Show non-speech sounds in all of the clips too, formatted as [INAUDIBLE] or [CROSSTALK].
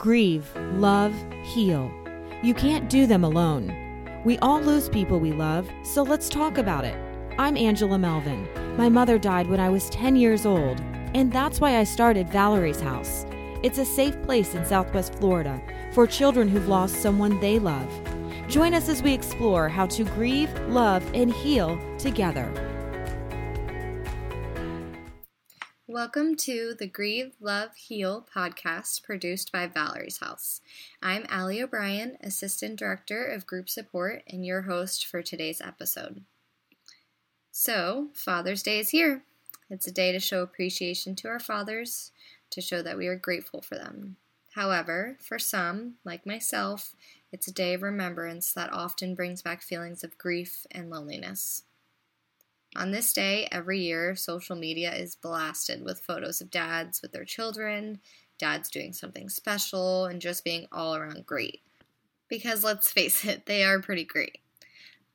grieve, love, heal. You can't do them alone. We all lose people we love, so let's talk about it. I'm Angela Melvin. My mother died when I was 10 years old, and that's why I started Valerie's House. It's a safe place in Southwest Florida for children who've lost someone they love. Join us as we explore how to grieve, love, and heal together. Welcome to the Grieve, Love, Heal podcast produced by Valerie's House. I'm Allie O'Brien, Assistant Director of Group Support, and your host for today's episode. So, Father's Day is here. It's a day to show appreciation to our fathers, to show that we are grateful for them. However, for some, like myself, it's a day of remembrance that often brings back feelings of grief and loneliness. On this day, every year, social media is blasted with photos of dads with their children, dads doing something special, and just being all around great. Because let's face it, [LAUGHS] they are pretty great.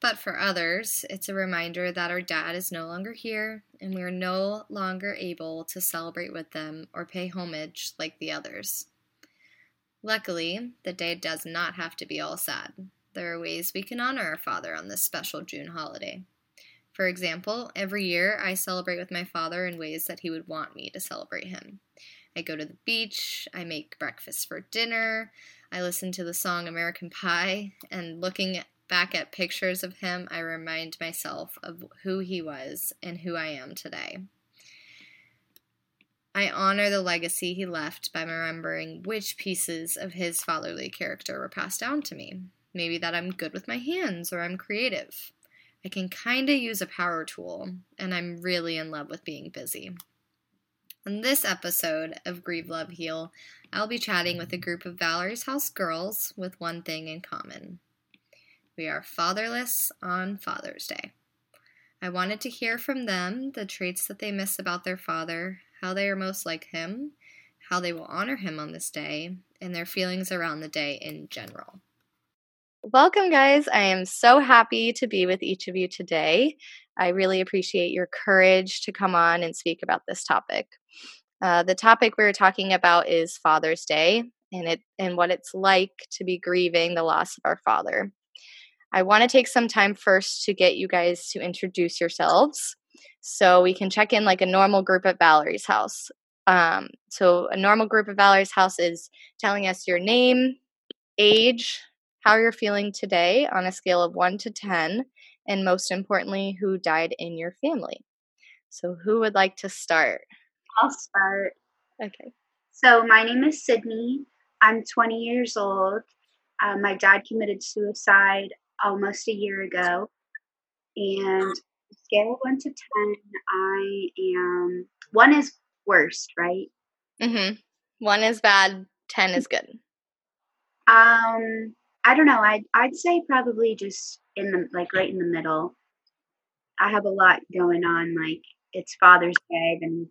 But for others, it's a reminder that our dad is no longer here and we are no longer able to celebrate with them or pay homage like the others. Luckily, the day does not have to be all sad. There are ways we can honor our father on this special June holiday. For example, every year I celebrate with my father in ways that he would want me to celebrate him. I go to the beach, I make breakfast for dinner, I listen to the song American Pie, and looking back at pictures of him, I remind myself of who he was and who I am today. I honor the legacy he left by remembering which pieces of his fatherly character were passed down to me. Maybe that I'm good with my hands or I'm creative. I can kind of use a power tool, and I'm really in love with being busy. On this episode of Grieve, Love, Heal, I'll be chatting with a group of Valerie's House girls with one thing in common. We are fatherless on Father's Day. I wanted to hear from them the traits that they miss about their father, how they are most like him, how they will honor him on this day, and their feelings around the day in general. Welcome, guys. I am so happy to be with each of you today. I really appreciate your courage to come on and speak about this topic. Uh, the topic we are talking about is Father's Day and it and what it's like to be grieving the loss of our father. I want to take some time first to get you guys to introduce yourselves so we can check in like a normal group at Valerie's house. Um, so, a normal group at Valerie's house is telling us your name, age, how you're feeling today on a scale of 1 to 10, and most importantly, who died in your family. So, who would like to start? I'll start. Okay. So, my name is Sydney. I'm 20 years old. Uh, my dad committed suicide almost a year ago. And scale of 1 to 10, I am. 1 is worst, right? Mm hmm. 1 is bad, 10 is good. [LAUGHS] Um, I don't know. I'd I'd say probably just in the like right in the middle. I have a lot going on. Like it's Father's Day, then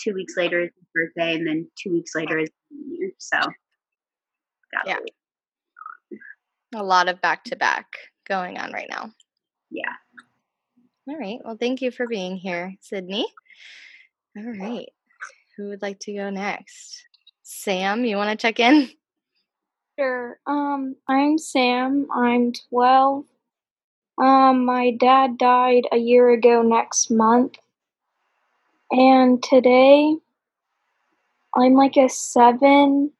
two weeks later is his birthday, and then two weeks later is New Year. So yeah, a lot of back to back going on right now. Yeah. All right. Well, thank you for being here, Sydney. All right. Who would like to go next? Sam, you want to check in? Sure. Um, I'm Sam. I'm 12. Um, my dad died a year ago next month. And today, I'm like a 7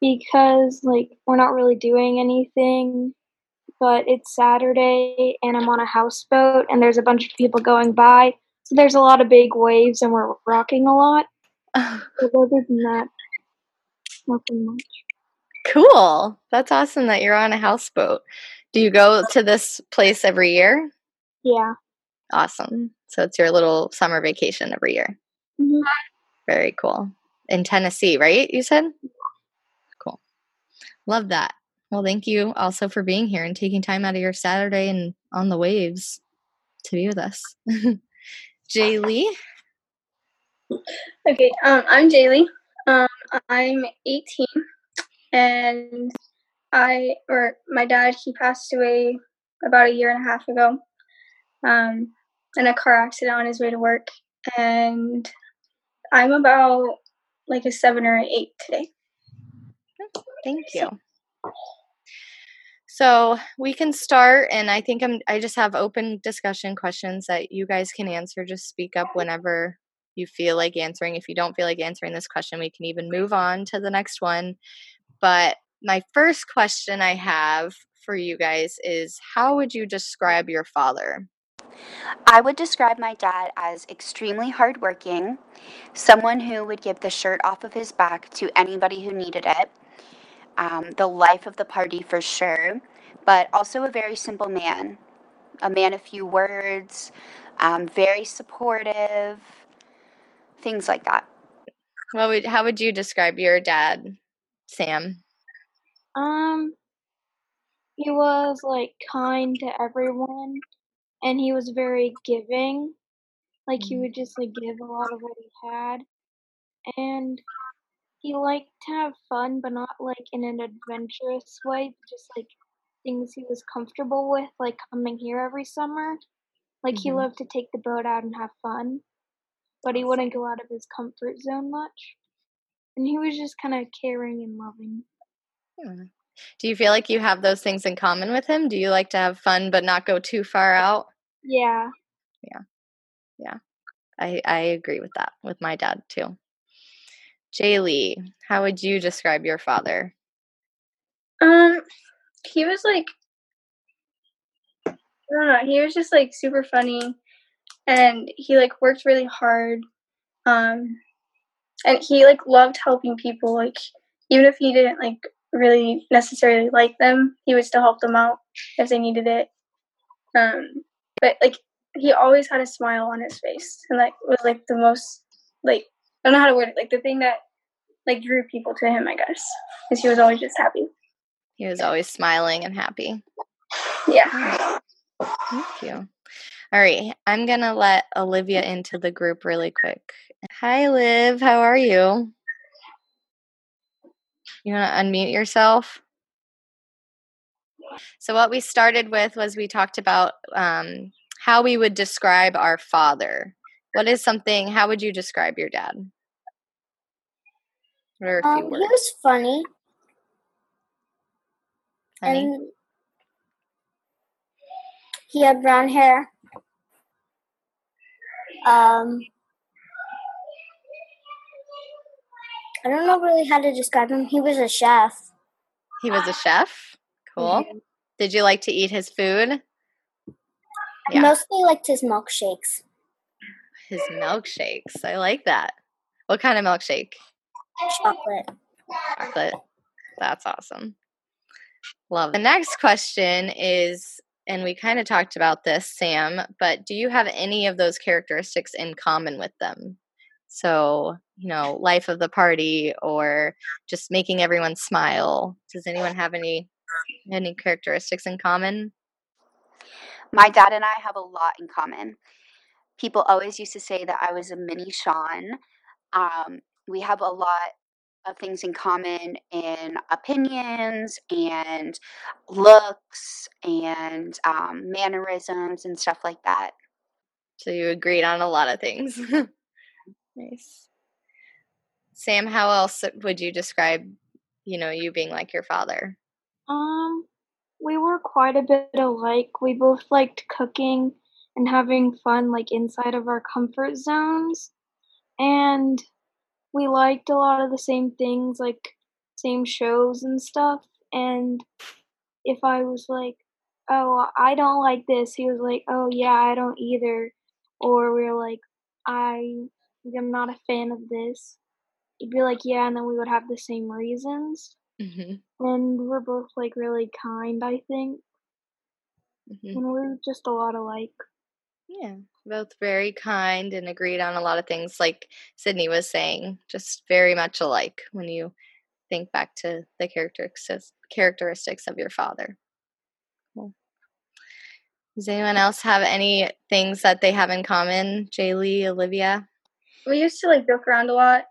because, like, we're not really doing anything. But it's Saturday and I'm on a houseboat and there's a bunch of people going by. So there's a lot of big waves and we're rocking a lot. [LAUGHS] but other than that, nothing much. Cool. That's awesome that you're on a houseboat. Do you go to this place every year? Yeah. Awesome. So it's your little summer vacation every year. Mm-hmm. Very cool. In Tennessee, right? You said? Cool. Love that. Well, thank you also for being here and taking time out of your Saturday and on the waves to be with us. [LAUGHS] Jaylee. Okay, um, I'm Jaylee. Um, I'm 18 and I or my dad he passed away about a year and a half ago um, in a car accident on his way to work, and I'm about like a seven or an eight today. Thank you. So we can start, and I think I'm. I just have open discussion questions that you guys can answer. Just speak up whenever you feel like answering. If you don't feel like answering this question, we can even move on to the next one. But my first question I have for you guys is how would you describe your father? I would describe my dad as extremely hardworking, someone who would give the shirt off of his back to anybody who needed it, um, the life of the party for sure, but also a very simple man, a man of few words, um, very supportive, things like that. What would how would you describe your dad, Sam? Um, he was like kind to everyone, and he was very giving. Like he would just like give a lot of what he had, and he liked to have fun, but not like in an adventurous way. Just like things he was comfortable with, like coming here every summer. Like he Mhm. loved to take the boat out and have fun, but he wouldn't go out of his comfort zone much. And he was just kind of caring and loving. Hmm. Do you feel like you have those things in common with him? Do you like to have fun but not go too far out? Yeah. Yeah. Yeah. I, I agree with that with my dad too. Jaylee, how would you describe your father? Um, he was like, I don't know. He was just like super funny, and he like worked really hard. Um, and he like loved helping people. Like even if he didn't like really necessarily like them, he would still help them out if they needed it. Um, but like he always had a smile on his face, and like was like the most like I don't know how to word it. Like the thing that like drew people to him, I guess, because he was always just happy. He was always smiling and happy. Yeah. Thank you. All right, I'm gonna let Olivia into the group really quick. Hi, Liv. How are you? You want to unmute yourself? So, what we started with was we talked about um, how we would describe our father. What is something? How would you describe your dad? What are a few Um, he was funny, honey? and he had brown hair. Um, I don't know really how to describe him. He was a chef. He was a chef. Cool. Did you like to eat his food? Yeah. Mostly liked his milkshakes. His milkshakes. I like that. What kind of milkshake? Chocolate. Chocolate. That's awesome. Love. The next question is, and we kind of talked about this, Sam, but do you have any of those characteristics in common with them? So, you know, life of the party or just making everyone smile. Does anyone have any any characteristics in common? My dad and I have a lot in common. People always used to say that I was a mini Sean. Um, we have a lot of things in common in opinions and looks and um, mannerisms and stuff like that. So you agreed on a lot of things. [LAUGHS] nice. Sam, how else would you describe, you know, you being like your father? Um, we were quite a bit alike. We both liked cooking and having fun, like inside of our comfort zones. And we liked a lot of the same things, like same shows and stuff. And if I was like, oh, I don't like this, he was like, oh, yeah, I don't either. Or we were like, I am not a fan of this. He'd be like, yeah, and then we would have the same reasons Mm-hmm. and we're both like really kind i think Mm-hmm. and we're just a lot alike Yeah, both very kind and agreed on a lot of things, like Sydney was saying, just very much alike when you think back to the characteristics characteristics of your father. Cool. Does anyone else have any things that they have in common? Jaylee, Olivia? we used to like joke around a lot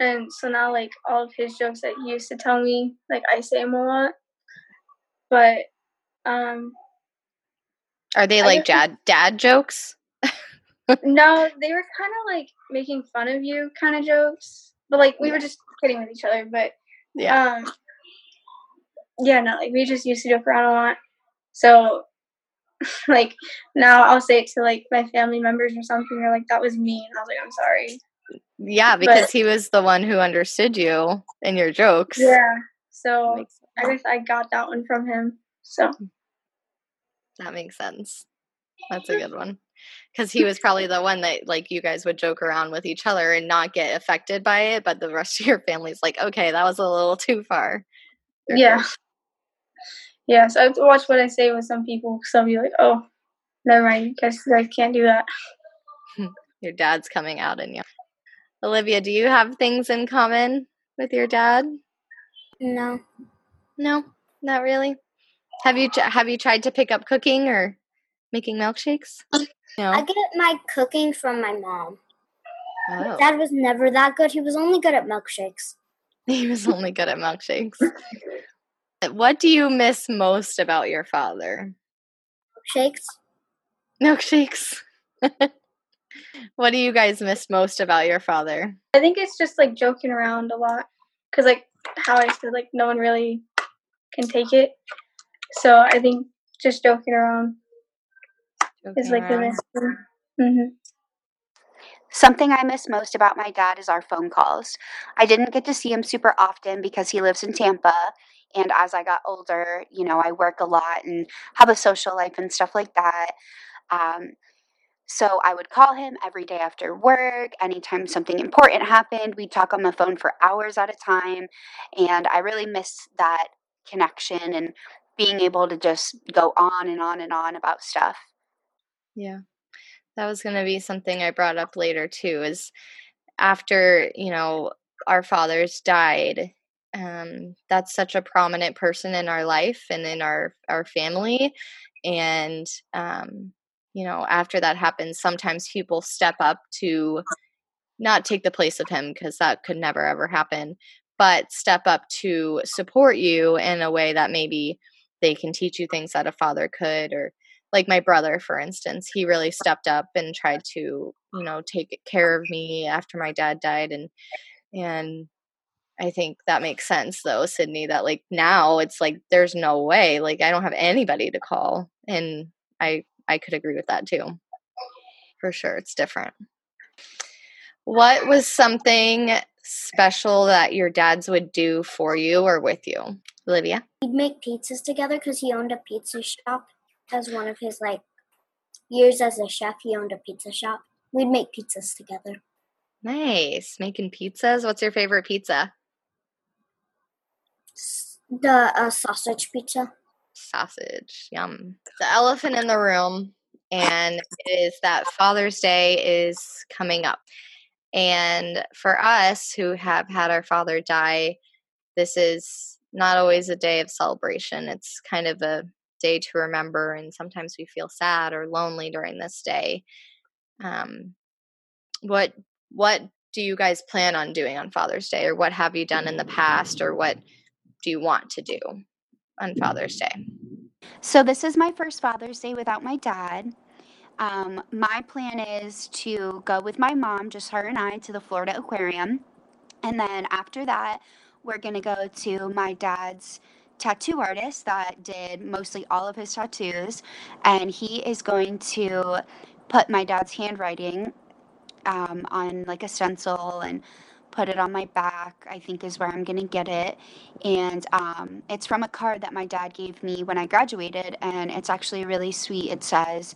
and so now like all of his jokes that he used to tell me like i say them a lot but um Are they like dad dad jokes? [LAUGHS] no they were kind of like making fun of you kind of jokes but like we were just kidding with each other but Yeah. um yeah, no, like we just used to joke around a lot. So [LAUGHS] like now I'll say it to like my family members or something, or like that was me, and I was like, I'm sorry. Yeah, because but, he was the one who understood you and your jokes. Yeah. So I guess I got that one from him. So that makes sense. That's a good one. Because he was probably the one that like you guys would joke around with each other and not get affected by it, but the rest of your family's like, okay, that was a little too far. Yeah. Yeah, so I have to watch what I say with some people because I'll be like, oh, never mind, guess I can't do that. [LAUGHS] your dad's coming out in you. Olivia, do you have things in common with your dad? No. No, not really. Have you have you tried to pick up cooking or making milkshakes? [LAUGHS] No. I get my cooking from my mom. Oh. Dad was never that good. He was only good at milkshakes. [LAUGHS] He was only good at milkshakes. what do you miss most about your father? Milkshakes. Milkshakes. [LAUGHS] what do you guys miss most about your father? I think it's just like joking around a lot. Because, like, how I said, like, no one really can take it. So I think just joking around joking is like around. the best thing. Mm-hmm. Something I miss most about my dad is our phone calls. I didn't get to see him super often because he lives in Tampa. And as I got older, you know, I work a lot and have a social life and stuff like that. Um, so I would call him every day after work. Anytime something important happened, we'd talk on the phone for hours at a time. And I really miss that connection and being able to just go on and on and on about stuff. Yeah. That was going to be something I brought up later too is after, you know, our fathers died, um, that's such a prominent person in our life and in our our family and um, you know after that happens sometimes people step up to not take the place of him because that could never ever happen but step up to support you in a way that maybe they can teach you things that a father could or like my brother for instance he really stepped up and tried to you know take care of me after my dad died and and I think that makes sense though, Sydney, that like now it's like there's no way. Like I don't have anybody to call. And I I could agree with that too. For sure. It's different. What was something special that your dads would do for you or with you? Olivia? We'd make pizzas together because he owned a pizza shop as one of his like years as a chef. He owned a pizza shop. We'd make pizzas together. Nice. Making pizzas. What's your favorite pizza? The uh, sausage pizza. Sausage, yum. The elephant in the room, and it is that Father's Day is coming up. And for us who have had our father die, this is not always a day of celebration. It's kind of a day to remember, and sometimes we feel sad or lonely during this day. Um, what what do you guys plan on doing on Father's Day, or what have you done in the past, or what do you want to do on Father's Day? So, this is my first Father's Day without my dad. Um, my plan is to go with my mom, just her and I, to the Florida Aquarium. And then after that, we're going to go to my dad's tattoo artist that did mostly all of his tattoos. And he is going to put my dad's handwriting um, on like a stencil and put it on my back, I think is where I'm going to get it. And um, it's from a card that my dad gave me when I graduated, and it's actually really sweet. It says,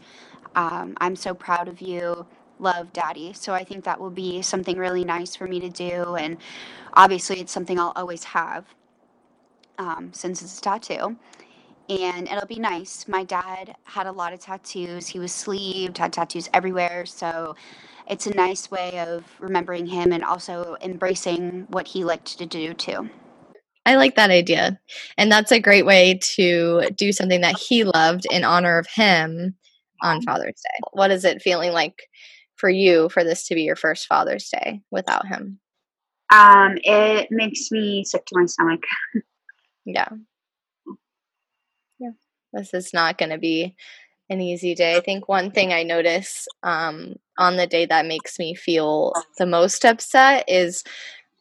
um, I'm so proud of you. Love, Daddy. So I think that will be something really nice for me to do. And obviously, it's something I'll always have um, since it's a tattoo and it'll be nice. My dad had a lot of tattoos. He was sleeved, had tattoos everywhere. So it's a nice way of remembering him and also embracing what he liked to do too. I like that idea. And that's a great way to do something that he loved in honor of him on Father's Day. What is it feeling like for you for this to be your first Father's Day without him? Um, it makes me sick to my stomach. [LAUGHS] yeah. Yeah. This is not going to be an easy day. I think one thing I notice um, on the day that makes me feel the most upset is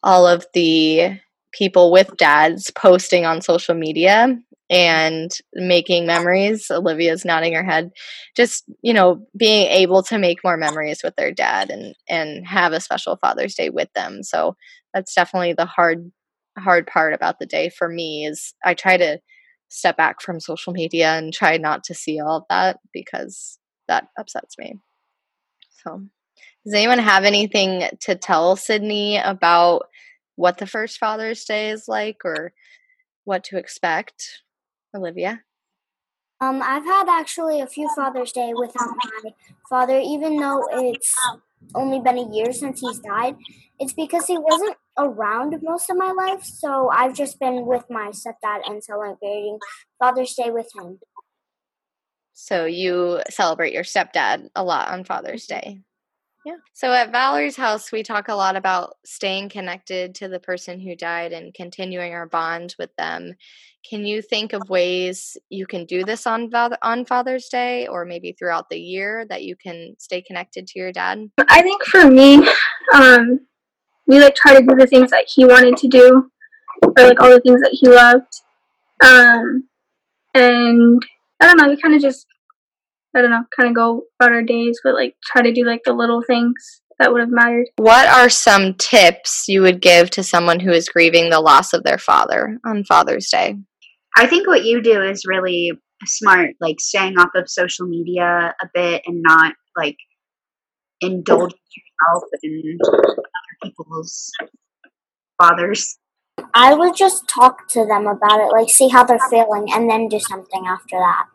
all of the people with dads posting on social media and making memories. Olivia's nodding her head. Just, you know, being able to make more memories with their dad and and have a special Father's Day with them. So that's definitely the hard hard part about the day for me is I try to step back from social media and try not to see all of that because that upsets me. So, does anyone have anything to tell Sydney about what the first Father's Day is like or what to expect? Olivia? Um, I've had actually a few Father's Day without my father, even though it's only been a year since he's died. It's because he wasn't around most of my life, so I've just been with my stepdad and celebrating Father's Day with him. So you celebrate your stepdad a lot on Father's Day. Yeah. So at Valerie's house, we talk a lot about staying connected to the person who died and continuing our bond with them. Can you think of ways you can do this on on Father's Day, or maybe throughout the year that you can stay connected to your dad? I think for me, um, we like try to do the things that he wanted to do, or like all the things that he loved. Um, and I don't know, we kind of just I don't know, kind of go about our days, but like try to do like the little things that would have mattered. What are some tips you would give to someone who is grieving the loss of their father on Father's Day? I think what you do is really smart, like staying off of social media a bit and not like indulging yourself in other people's fathers. I would just talk to them about it, like see how they're feeling, and then do something after that.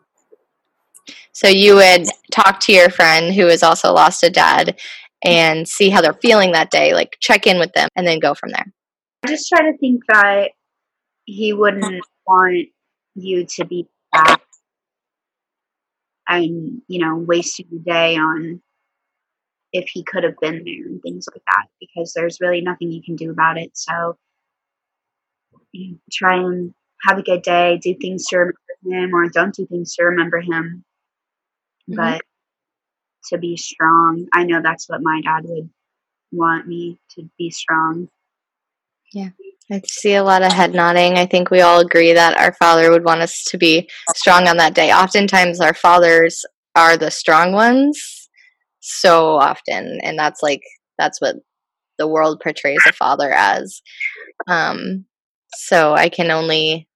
So you would talk to your friend who has also lost a dad and see how they're feeling that day, like check in with them and then go from there. I just try to think that he wouldn't want you to be back and, you know, wasting the day on if he could have been there and things like that because there's really nothing you can do about it. So you know, try and have a good day, do things to remember him or don't do things to remember him mm-hmm. but to be strong. I know that's what my dad would want me to be strong. Yeah. I see a lot of head nodding. I think we all agree that our father would want us to be strong on that day. Oftentimes, our fathers are the strong ones so often. And that's like, that's what the world portrays a father as. Um, so I can only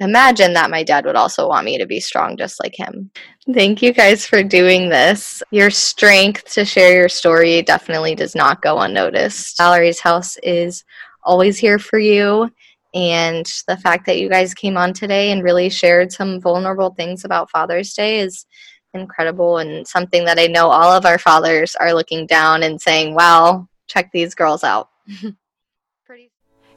imagine that my dad would also want me to be strong just like him. Thank you guys for doing this. Your strength to share your story definitely does not go unnoticed. Valerie's house is always here for you. And the fact that you guys came on today and really shared some vulnerable things about Father's Day is incredible and something that I know all of our fathers are looking down and saying, wow, check these girls out. [LAUGHS]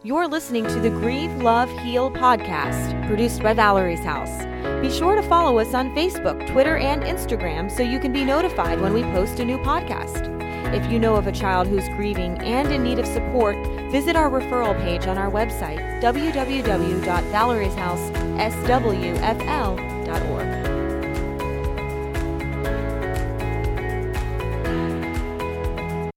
You're listening to the Grieve, Love, Heal podcast, produced by Valerie's House. Be sure to follow us on Facebook, Twitter, and Instagram so you can be notified when we post a new podcast. If you know of a child who's grieving and in need of support, visit our referral page on our website, www.valerieshouseswfl.org.